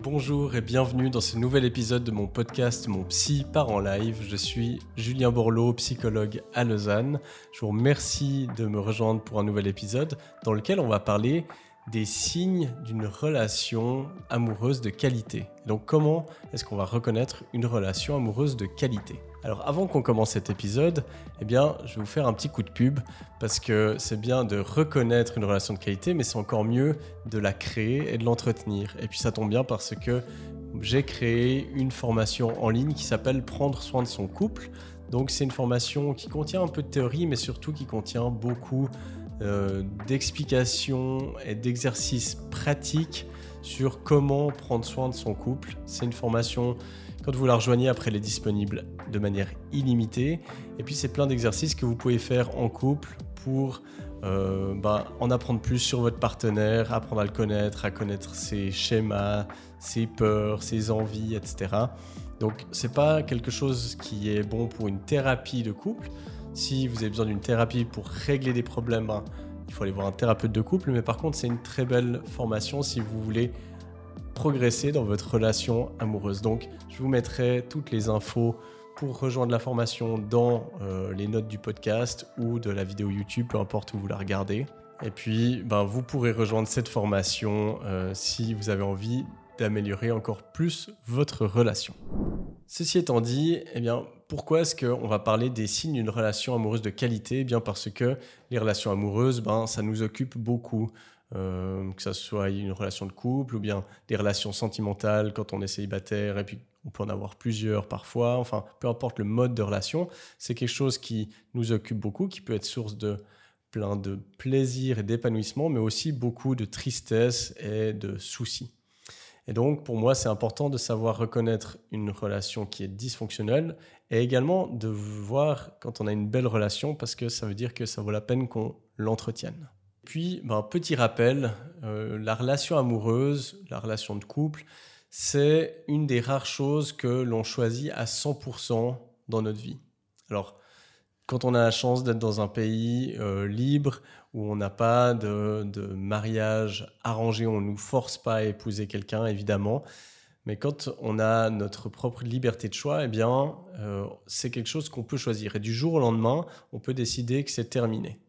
Bonjour et bienvenue dans ce nouvel épisode de mon podcast Mon Psy part en live. Je suis Julien Borloo, psychologue à Lausanne. Je vous remercie de me rejoindre pour un nouvel épisode dans lequel on va parler des signes d'une relation amoureuse de qualité. Donc comment est-ce qu'on va reconnaître une relation amoureuse de qualité? Alors avant qu'on commence cet épisode, eh bien, je vais vous faire un petit coup de pub parce que c'est bien de reconnaître une relation de qualité, mais c'est encore mieux de la créer et de l'entretenir. Et puis ça tombe bien parce que j'ai créé une formation en ligne qui s'appelle Prendre soin de son couple. Donc c'est une formation qui contient un peu de théorie, mais surtout qui contient beaucoup euh, d'explications et d'exercices pratiques sur comment prendre soin de son couple. C'est une formation, quand vous la rejoignez, après elle est disponible de manière illimitée. Et puis c'est plein d'exercices que vous pouvez faire en couple pour euh, bah, en apprendre plus sur votre partenaire, apprendre à le connaître, à connaître ses schémas, ses peurs, ses envies, etc. Donc c'est pas quelque chose qui est bon pour une thérapie de couple, si vous avez besoin d'une thérapie pour régler des problèmes, ben, il faut aller voir un thérapeute de couple. Mais par contre, c'est une très belle formation si vous voulez progresser dans votre relation amoureuse. Donc, je vous mettrai toutes les infos pour rejoindre la formation dans euh, les notes du podcast ou de la vidéo YouTube, peu importe où vous la regardez. Et puis, ben, vous pourrez rejoindre cette formation euh, si vous avez envie d'améliorer encore plus votre relation. Ceci étant dit, eh bien, pourquoi est-ce qu'on va parler des signes d'une relation amoureuse de qualité? Eh bien Parce que les relations amoureuses, ben, ça nous occupe beaucoup. Euh, que ce soit une relation de couple ou bien des relations sentimentales quand on est célibataire et puis on peut en avoir plusieurs parfois. Enfin, peu importe le mode de relation, c'est quelque chose qui nous occupe beaucoup, qui peut être source de plein de plaisir et d'épanouissement, mais aussi beaucoup de tristesse et de soucis. Et donc, pour moi, c'est important de savoir reconnaître une relation qui est dysfonctionnelle et également de voir quand on a une belle relation parce que ça veut dire que ça vaut la peine qu'on l'entretienne. Puis, ben, petit rappel, euh, la relation amoureuse, la relation de couple, c'est une des rares choses que l'on choisit à 100% dans notre vie. Alors, quand on a la chance d'être dans un pays euh, libre où on n'a pas de, mariage arrangé, on ne nous force pas à épouser quelqu'un, évidemment. Mais quand on a notre propre liberté de choix, eh bien, euh, c'est quelque chose qu'on peut choisir. Et du jour au lendemain, on peut décider que c'est terminé.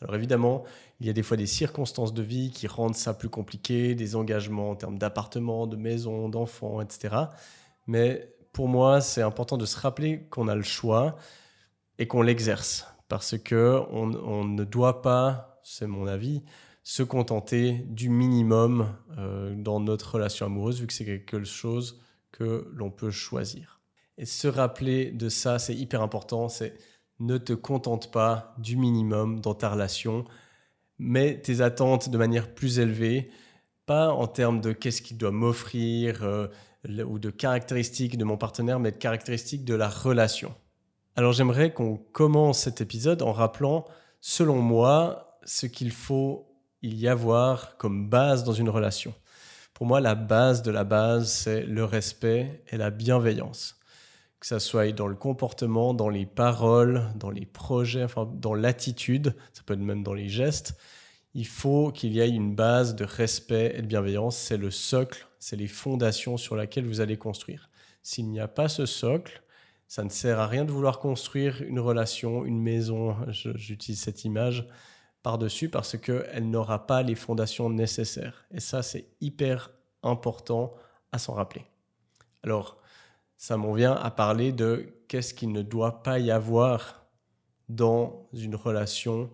Alors évidemment, il y a des fois des circonstances de vie qui rendent ça plus compliqué, des engagements en termes d'appartement, de maison, d'enfants, etc. Mais pour moi, c'est important de se rappeler qu'on a le choix et qu'on l'exerce. Parce que on, ne doit pas, c'est mon avis, se contenter du minimum euh, dans notre relation amoureuse, vu que c'est quelque chose que l'on peut choisir. Et se rappeler de ça, c'est hyper important, c'est ne te contente pas du minimum dans ta relation, mets tes attentes de manière plus élevée, pas en termes de qu'est-ce qu'il doit m'offrir euh, ou de caractéristiques de mon partenaire, mais de caractéristiques de la relation. Alors j'aimerais qu'on commence cet épisode en rappelant, selon moi, ce qu'il faut y avoir comme base dans une relation. Pour moi, la base de la base, c'est le respect et la bienveillance. Que ça soit dans le comportement, dans les paroles, dans les projets, enfin dans l'attitude, ça peut être même dans les gestes. Il faut qu'il y ait une base de respect et de bienveillance. C'est le socle, c'est les fondations sur lesquelles vous allez construire. S'il n'y a pas ce socle, ça ne sert à rien de vouloir construire une relation, une maison, j'utilise cette image, par-dessus parce qu'elle n'aura pas les fondations nécessaires. Et ça, c'est hyper important à s'en rappeler. Alors, ça m'en vient à parler de qu'est-ce qu'il ne doit pas y avoir dans une relation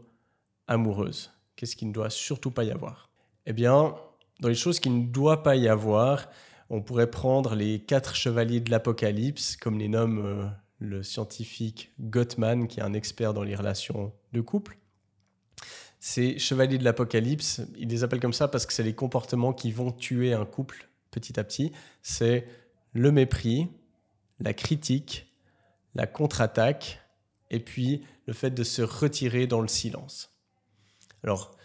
amoureuse. Qu'est-ce qu'il ne doit surtout pas y avoir? Eh bien, dans les choses qu'il ne doit pas y avoir, on pourrait prendre les quatre chevaliers de l'Apocalypse, comme les nomme euh, le scientifique Gottman, qui est un expert dans les relations de couple. Ces chevaliers de l'Apocalypse, il les appelle comme ça parce que c'est les comportements qui vont tuer un couple petit à petit. C'est le mépris, la critique, la contre-attaque, et puis le fait de se retirer dans le silence. Alors,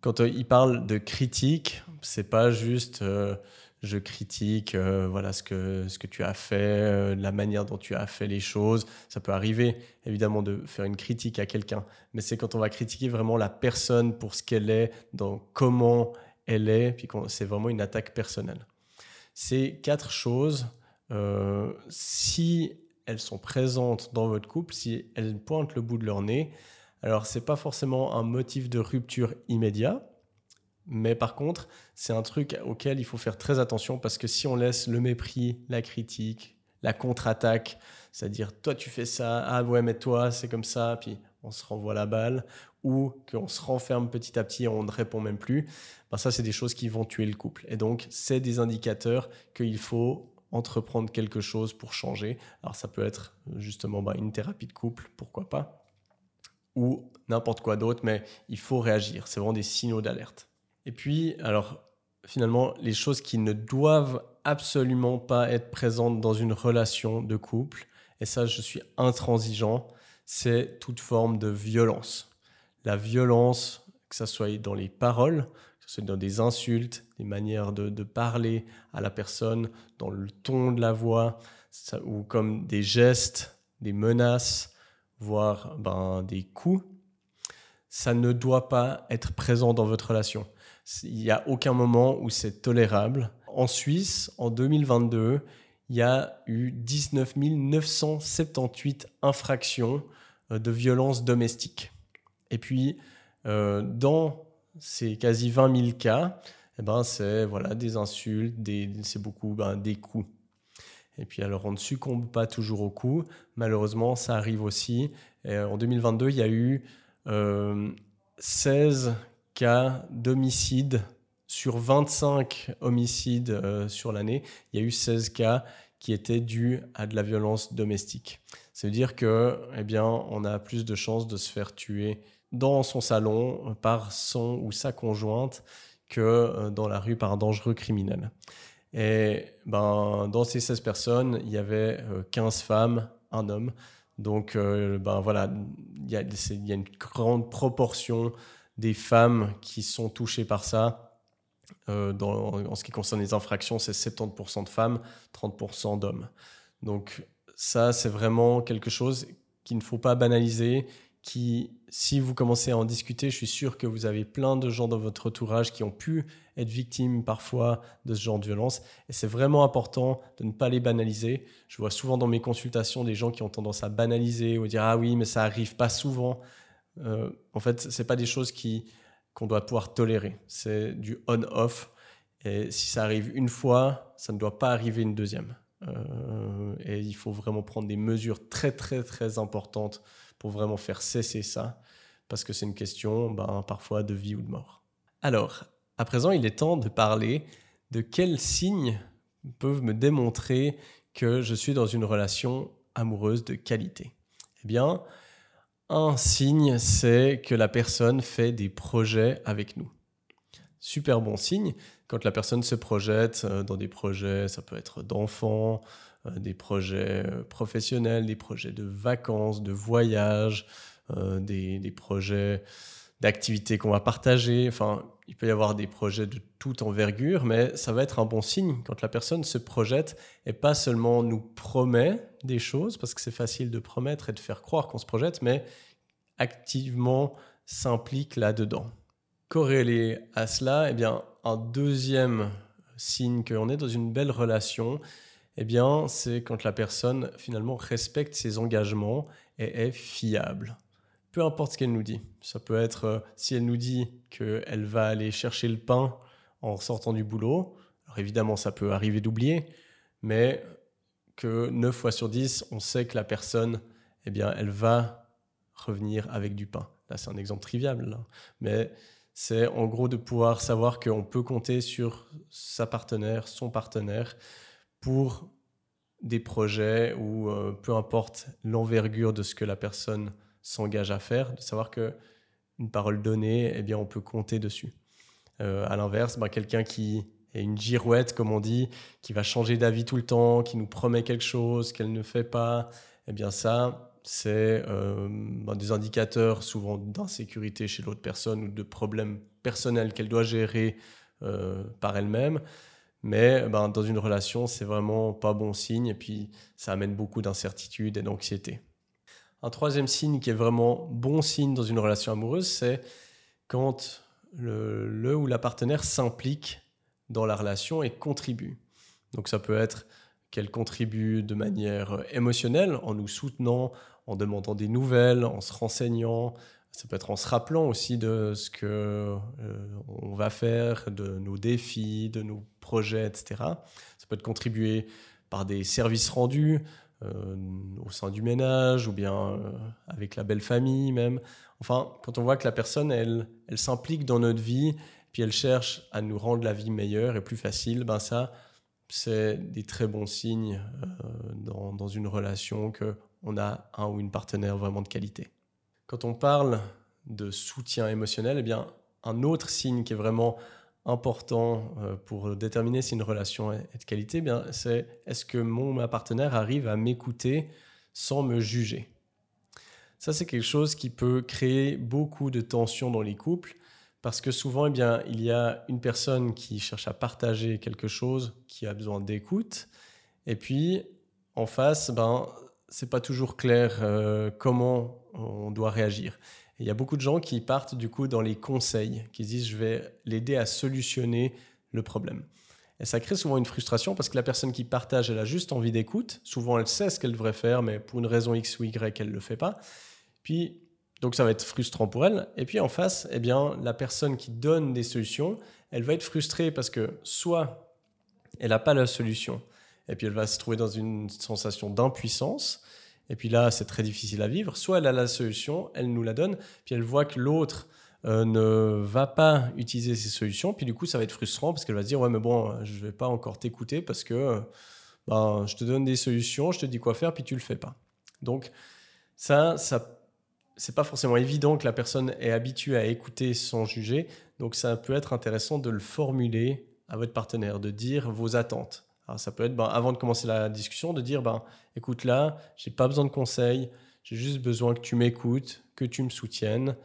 quand euh, il parle de critique, c'est pas juste euh, je critique euh, voilà ce que, ce que tu as fait, euh, la manière dont tu as fait les choses. Ça peut arriver évidemment de faire une critique à quelqu'un, mais c'est quand on va critiquer vraiment la personne pour ce qu'elle est, dans comment elle est, puis c'est vraiment une attaque personnelle. Ces quatre choses, euh, si elles sont présentes dans votre couple, si elles pointent le bout de leur nez, alors c'est pas forcément un motif de rupture immédiat, mais par contre, c'est un truc auquel il faut faire très attention parce que si on laisse le mépris, la critique, la contre-attaque, c'est-à-dire toi tu fais ça, ah ouais mais toi c'est comme ça, puis on se renvoie la balle, ou qu'on se renferme petit à petit et on ne répond même plus, ben ça c'est des choses qui vont tuer le couple. Et donc c'est des indicateurs qu'il faut entreprendre quelque chose pour changer. Alors ça peut être justement ben, une thérapie de couple, pourquoi pas, ou n'importe quoi d'autre, mais il faut réagir. C'est vraiment des signaux d'alerte. Et puis, alors, finalement, les choses qui ne doivent absolument pas être présentes dans une relation de couple, et ça, je suis intransigeant, c'est toute forme de violence. La violence, que ce soit dans les paroles, que ce soit dans des insultes, des manières de, parler à la personne, dans le ton de la voix, ou comme des gestes, des menaces, voire ben, des coups, ça ne doit pas être présent dans votre relation. Il n'y a aucun moment où c'est tolérable. En Suisse, en 2022, il y a eu 19 978 infractions euh, de violences domestiques. Et puis, euh, dans ces quasi 20 000 cas, eh ben, c'est voilà, des insultes, c'est beaucoup ben, des coups. Et puis alors on ne succombe pas toujours aux coups, malheureusement ça arrive aussi. en 2022, il y a eu 16 euh, cas d'homicide sur 25 homicides euh, sur l'année, il y a eu 16 cas qui étaient dus à de la violence domestique. Ça veut dire que, eh bien, on a plus de chances de se faire tuer dans son salon par son ou sa conjointe que euh, dans la rue par un dangereux criminel. Et ben, dans ces 16 personnes, il y avait 15 euh, femmes, un homme. Donc, ben voilà, il y a une grande proportion des femmes qui sont touchées par ça. Euh, en ce qui concerne les infractions, c'est 70% de femmes, 30% d'hommes. Donc ça, c'est vraiment quelque chose qu'il ne faut pas banaliser, qui, si vous commencez à en discuter, je suis sûr que vous avez plein de gens dans votre entourage qui ont pu être victimes parfois de ce genre de violence. Et c'est vraiment important de ne pas les banaliser. Je vois souvent dans mes consultations des gens qui ont tendance à banaliser ou dire Ah oui, mais ça arrive pas souvent. Euh, en fait, c'est pas des choses qui qu'on doit pouvoir tolérer. C'est du on-off. Et si ça arrive une fois, ça ne doit pas arriver une deuxième. Euh, et il faut vraiment prendre des mesures très très très importantes pour vraiment faire cesser ça, parce que c'est une question ben, parfois de vie ou de mort. Alors, à présent, il est temps de parler de quels signes peuvent me démontrer que je suis dans une relation amoureuse de qualité. Eh bien, un signe, c'est que la personne fait des projets avec nous. Super bon signe quand la personne se projette euh, dans des projets, ça peut être d'enfants, euh, des projets euh, professionnels, des projets de vacances, de voyages, des, projets d'activités qu'on va partager. Il peut y avoir des projets de toute envergure, mais ça va être un bon signe quand la personne se projette et pas seulement nous promet des choses, parce que c'est facile de promettre et de faire croire qu'on se projette, mais activement s'implique là-dedans. Corrélé à cela, eh bien, un deuxième signe qu'on est dans une belle relation, eh bien, c'est quand la personne finalement respecte ses engagements et est fiable peu importe ce qu'elle nous dit. Ça peut être euh, si elle nous dit qu'elle va aller chercher le pain en sortant du boulot. Alors évidemment, ça peut arriver d'oublier, mais que 9 fois sur 10, on sait que la personne, eh bien, elle va revenir avec du pain. Là, c'est un exemple trivial, mais c'est en gros de pouvoir savoir qu'on peut compter sur sa partenaire, son partenaire, pour des projets ou euh, peu importe l'envergure de ce que la personne s'engage à faire, de savoir que une parole donnée, eh bien, on peut compter dessus. Euh, à l'inverse, ben, quelqu'un qui est une girouette, comme on dit, qui va changer d'avis tout le temps, qui nous promet quelque chose qu'elle ne fait pas, eh bien ça, c'est euh, ben, des indicateurs souvent d'insécurité chez l'autre personne ou de problèmes personnels qu'elle doit gérer euh, par elle-même. Mais ben, dans une relation, c'est vraiment pas bon signe et puis ça amène beaucoup d'incertitude et d'anxiété. Un troisième signe qui est vraiment bon signe dans une relation amoureuse, c'est quand le, ou la partenaire s'implique dans la relation et contribue. Donc ça peut être qu'elle contribue de manière émotionnelle en nous soutenant, en demandant des nouvelles, en se renseignant. Ça peut être en se rappelant aussi de ce que euh, on va faire, de nos défis, de nos projets, etc. Ça peut être contribué par des services rendus euh, au sein du ménage ou bien euh, avec la belle famille même. Enfin, quand on voit que la personne, elle, elle s'implique dans notre vie, puis elle cherche à nous rendre la vie meilleure et plus facile, ben ça, c'est des très bons signes dans, dans, une relation que on a un ou une partenaire vraiment de qualité. Quand on parle de soutien émotionnel, eh bien, un autre signe qui est vraiment important euh, pour déterminer si une relation est de qualité, eh bien, c'est est-ce que mon ma partenaire arrive à m'écouter sans me juger? Ça, c'est quelque chose qui peut créer beaucoup de tensions dans les couples parce que souvent, eh bien, il y a une personne qui cherche à partager quelque chose, qui a besoin d'écoute, et puis en face, ben, c'est pas toujours clair euh, comment on doit réagir. Il y a beaucoup de gens qui partent du coup dans les conseils, qui disent je vais l'aider à solutionner le problème. Et ça crée souvent une frustration parce que la personne qui partage, elle a juste envie d'écoute. Souvent, elle sait ce qu'elle devrait faire, mais pour une raison X ou Y, elle ne le fait pas. Puis, donc ça va être frustrant pour elle. Et puis en face, eh bien, la personne qui donne des solutions, elle va être frustrée parce que soit elle n'a pas la solution, et puis elle va se trouver dans une sensation d'impuissance. Et puis là, c'est très difficile à vivre. Soit elle a la solution, elle nous la donne, puis elle voit que l'autre euh, ne va pas utiliser ces solutions, puis du coup, ça va être frustrant parce qu'elle va se dire ouais, mais bon, je vais pas encore t'écouter parce que ben, je te donne des solutions, je te dis quoi faire, puis tu le fais pas. Donc ça, ça c'est pas forcément évident que la personne est habituée à écouter sans juger. Donc ça peut être intéressant de le formuler à votre partenaire, de dire vos attentes ça peut être, ben, avant de commencer la discussion, de dire, ben, écoute là, j'ai pas besoin de conseils, j'ai juste besoin que tu m'écoutes, que tu me soutiennes.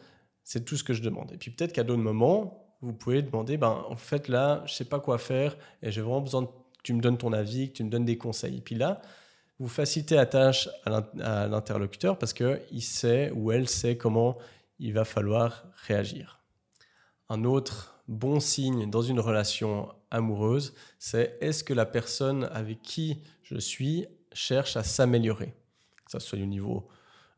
C'est tout ce que je demande. Et puis peut-être qu'à d'autres moments, vous pouvez demander, ben, en fait là, je sais pas quoi faire et j'ai vraiment besoin que tu me donnes ton avis, que tu me donnes des conseils. Et puis là, vous facilitez la tâche à l'interlocuteur parce qu'il sait ou elle sait comment il va falloir réagir. Un autre bon signe dans une relation amoureuse, c'est est-ce que la personne avec qui je suis cherche à s'améliorer, que ce soit au niveau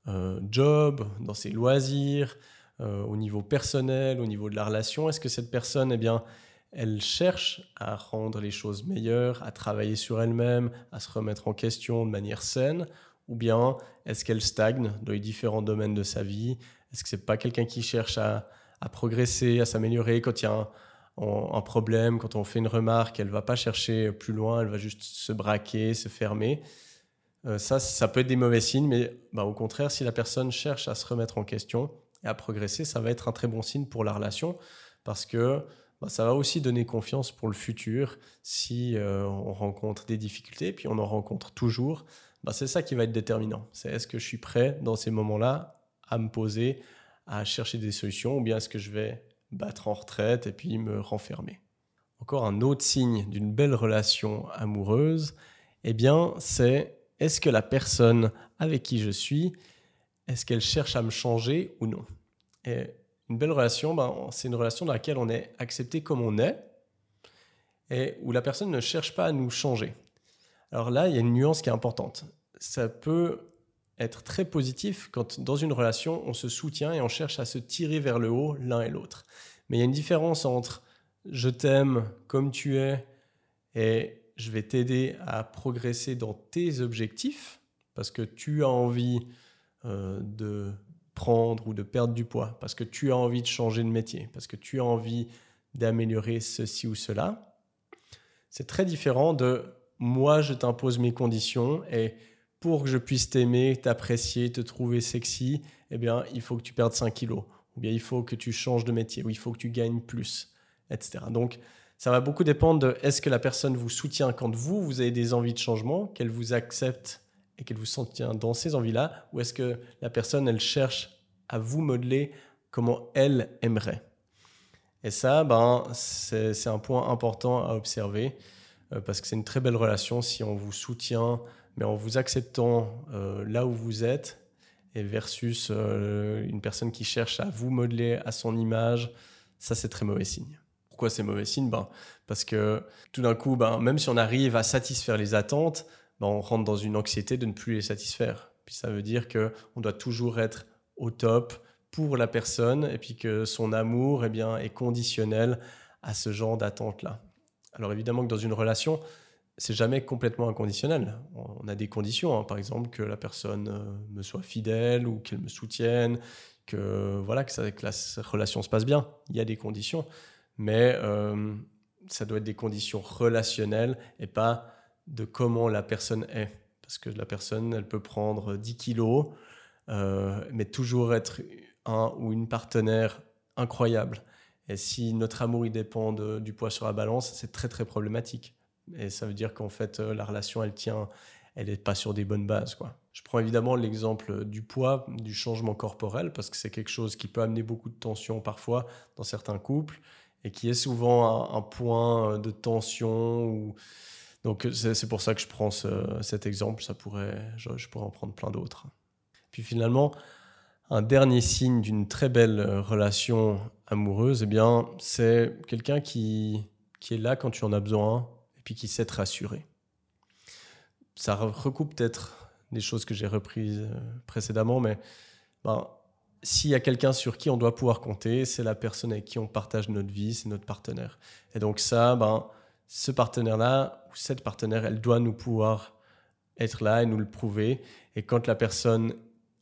euh, job, dans ses loisirs, euh, au niveau personnel, au niveau de la relation. Est-ce que cette personne, eh bien, elle cherche à rendre les choses meilleures, à travailler sur elle-même, à se remettre en question de manière saine, ou bien est-ce qu'elle stagne dans les différents domaines de sa vie? Est-ce que c'est pas quelqu'un qui cherche à, à progresser, à s'améliorer quand il y a un, un problème, quand on fait une remarque, elle va pas chercher plus loin, elle va juste se braquer, se fermer. Euh, ça, ça peut être des mauvais signes, mais bah, au contraire, si la personne cherche à se remettre en question et à progresser, ça va être un très bon signe pour la relation parce que bah, ça va aussi donner confiance pour le futur si euh, on rencontre des difficultés, puis on en rencontre toujours. Bah, c'est ça qui va être déterminant. C'est est-ce que je suis prêt dans ces moments-là à me poser, à chercher des solutions, ou bien est-ce que je vais battre en retraite et puis me renfermer. Encore un autre signe d'une belle relation amoureuse, eh bien, c'est est-ce que la personne avec qui je suis, est-ce qu'elle cherche à me changer ou non? Une belle relation, ben, c'est une relation dans laquelle on est accepté comme on est et où la personne ne cherche pas à nous changer. Alors là, il y a une nuance qui est importante. Ça peut être très positif quand dans une relation, on se soutient et on cherche à se tirer vers le haut l'un et l'autre. Mais il y a une différence entre je t'aime comme tu es et je vais t'aider à progresser dans tes objectifs parce que tu as envie euh, de prendre ou de perdre du poids, parce que tu as envie de changer de métier, parce que tu as envie d'améliorer ceci ou cela. C'est très différent de moi, je t'impose mes conditions et pour que je puisse t'aimer, t'apprécier, te trouver sexy, eh bien, il faut que tu perdes 5 kilos, ou bien il faut que tu changes de métier, ou il faut que tu gagnes plus, etc. Donc, ça va beaucoup dépendre de est-ce que la personne vous soutient quand vous, vous avez des envies de changement, qu'elle vous accepte et qu'elle vous soutient dans ces envies-là, ou est-ce que la personne, elle cherche à vous modeler comment elle aimerait. Et ça, ben, c'est un point important à observer. euh, parce que c'est une très belle relation si on vous soutient, mais en vous acceptant là où vous êtes, et versus une personne qui cherche à vous modeler à son image, ça c'est très mauvais signe. Pourquoi c'est mauvais signe? Ben, Parce que tout d'un coup, ben, même si on arrive à satisfaire les attentes, ben, on rentre dans une anxiété de ne plus les satisfaire. Puis ça veut dire qu'on doit toujours être au top pour la personne et puis que son amour eh bien, est conditionnel à ce genre d'attente-là. Alors évidemment que dans une relation, c'est jamais complètement inconditionnel. On a des conditions, hein. par exemple que la personne euh, me soit fidèle ou qu'elle me soutienne, que voilà que, la relation se passe bien. Il y a des conditions, mais euh, ça doit être des conditions relationnelles et pas de comment la personne est. Parce que la personne, elle peut prendre 10 kilos, euh, mais toujours être un ou une partenaire incroyable. Et si notre amour il dépend du poids sur la balance, c'est très très problématique. Et ça veut dire qu'en fait, euh, la relation, elle tient, elle n'est pas sur des bonnes bases. Quoi. Je prends évidemment l'exemple du poids, du changement corporel, parce que c'est quelque chose qui peut amener beaucoup de tension parfois dans certains couples, et qui est souvent un, point de tension. Donc c'est pour ça que je prends cet exemple, ça pourrait, je pourrais en prendre plein d'autres. Puis finalement, un dernier signe d'une très belle euh, relation amoureuse, eh c'est quelqu'un qui, qui est là quand tu en as besoin puis qui sait te rassurer. Ça recoupe peut-être des choses que j'ai reprises euh, précédemment, mais ben, s'il y a quelqu'un sur qui on doit pouvoir compter, c'est la personne avec qui on partage notre vie, c'est notre partenaire. Et donc ça, ben, ce partenaire-là, ou cette partenaire, elle doit nous pouvoir être là et nous le prouver. Et quand la personne,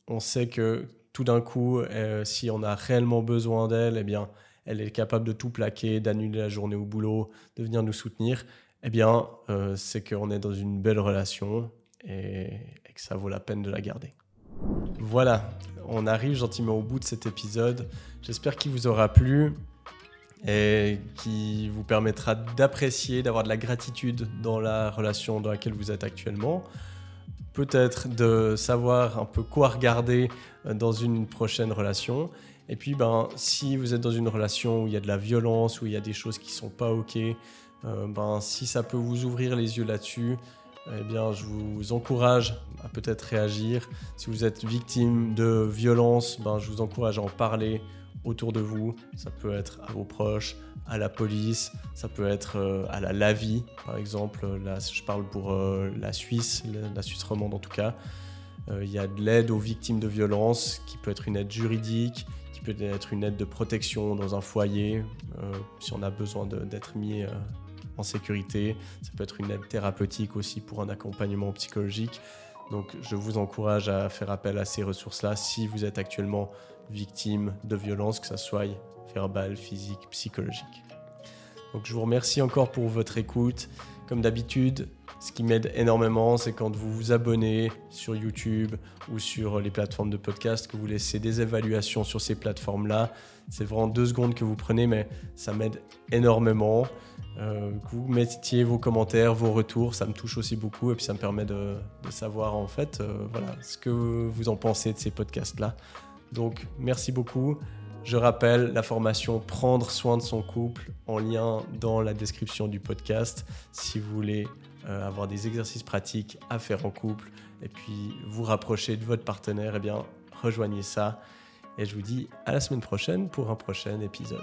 on sait que tout d'un coup, euh, si on a réellement besoin d'elle, eh bien, elle est capable de tout plaquer, d'annuler la journée au boulot, de venir nous soutenir. Eh bien, euh, c'est qu'on est dans une belle relation et, que ça vaut la peine de la garder. Voilà, on arrive gentiment au bout de cet épisode. J'espère qu'il vous aura plu et qui vous permettra d'apprécier, d'avoir de la gratitude dans la relation dans laquelle vous êtes actuellement peut-être de savoir un peu quoi regarder euh, dans une prochaine relation. Et puis, ben, si vous êtes dans une relation où il y a de la violence, où il y a des choses qui sont pas OK, euh, ben, si ça peut vous ouvrir les yeux là-dessus, eh bien, je vous encourage à peut-être réagir. Si vous êtes victime de violence, ben, je vous encourage à en parler autour de vous. Ça peut être à vos proches, à la police, ça peut être euh, à la LAVI, par exemple. Là, je parle pour euh, la Suisse, la Suisse romande en tout cas. Il y a de l'aide aux victimes de violences, qui peut être une aide juridique, qui peut être une aide de protection dans un foyer, si on a besoin d'être mis en sécurité. Ça peut être une aide thérapeutique aussi pour un accompagnement psychologique. Donc je vous encourage à faire appel à ces ressources-là si vous êtes actuellement victime de violences, que ce soit verbale, physique, psychologique. Donc je vous remercie encore pour votre écoute. Comme d'habitude, ce qui m'aide énormément, c'est quand vous vous abonnez sur YouTube ou sur les plateformes de podcast, que vous laissez des évaluations sur ces plateformes-là. C'est vraiment deux secondes que vous prenez, mais ça m'aide énormément. Euh, que vous mettiez vos commentaires, vos retours, ça me touche aussi beaucoup et puis ça me permet de, savoir en fait euh, ce que vous en pensez de ces podcasts-là. Donc merci beaucoup. Je rappelle la formation Prendre soin de son couple en lien dans la description du podcast si vous voulez euh, avoir des exercices pratiques à faire en couple et puis vous rapprocher de votre partenaire, eh bien rejoignez ça. Et je vous dis à la semaine prochaine pour un prochain épisode.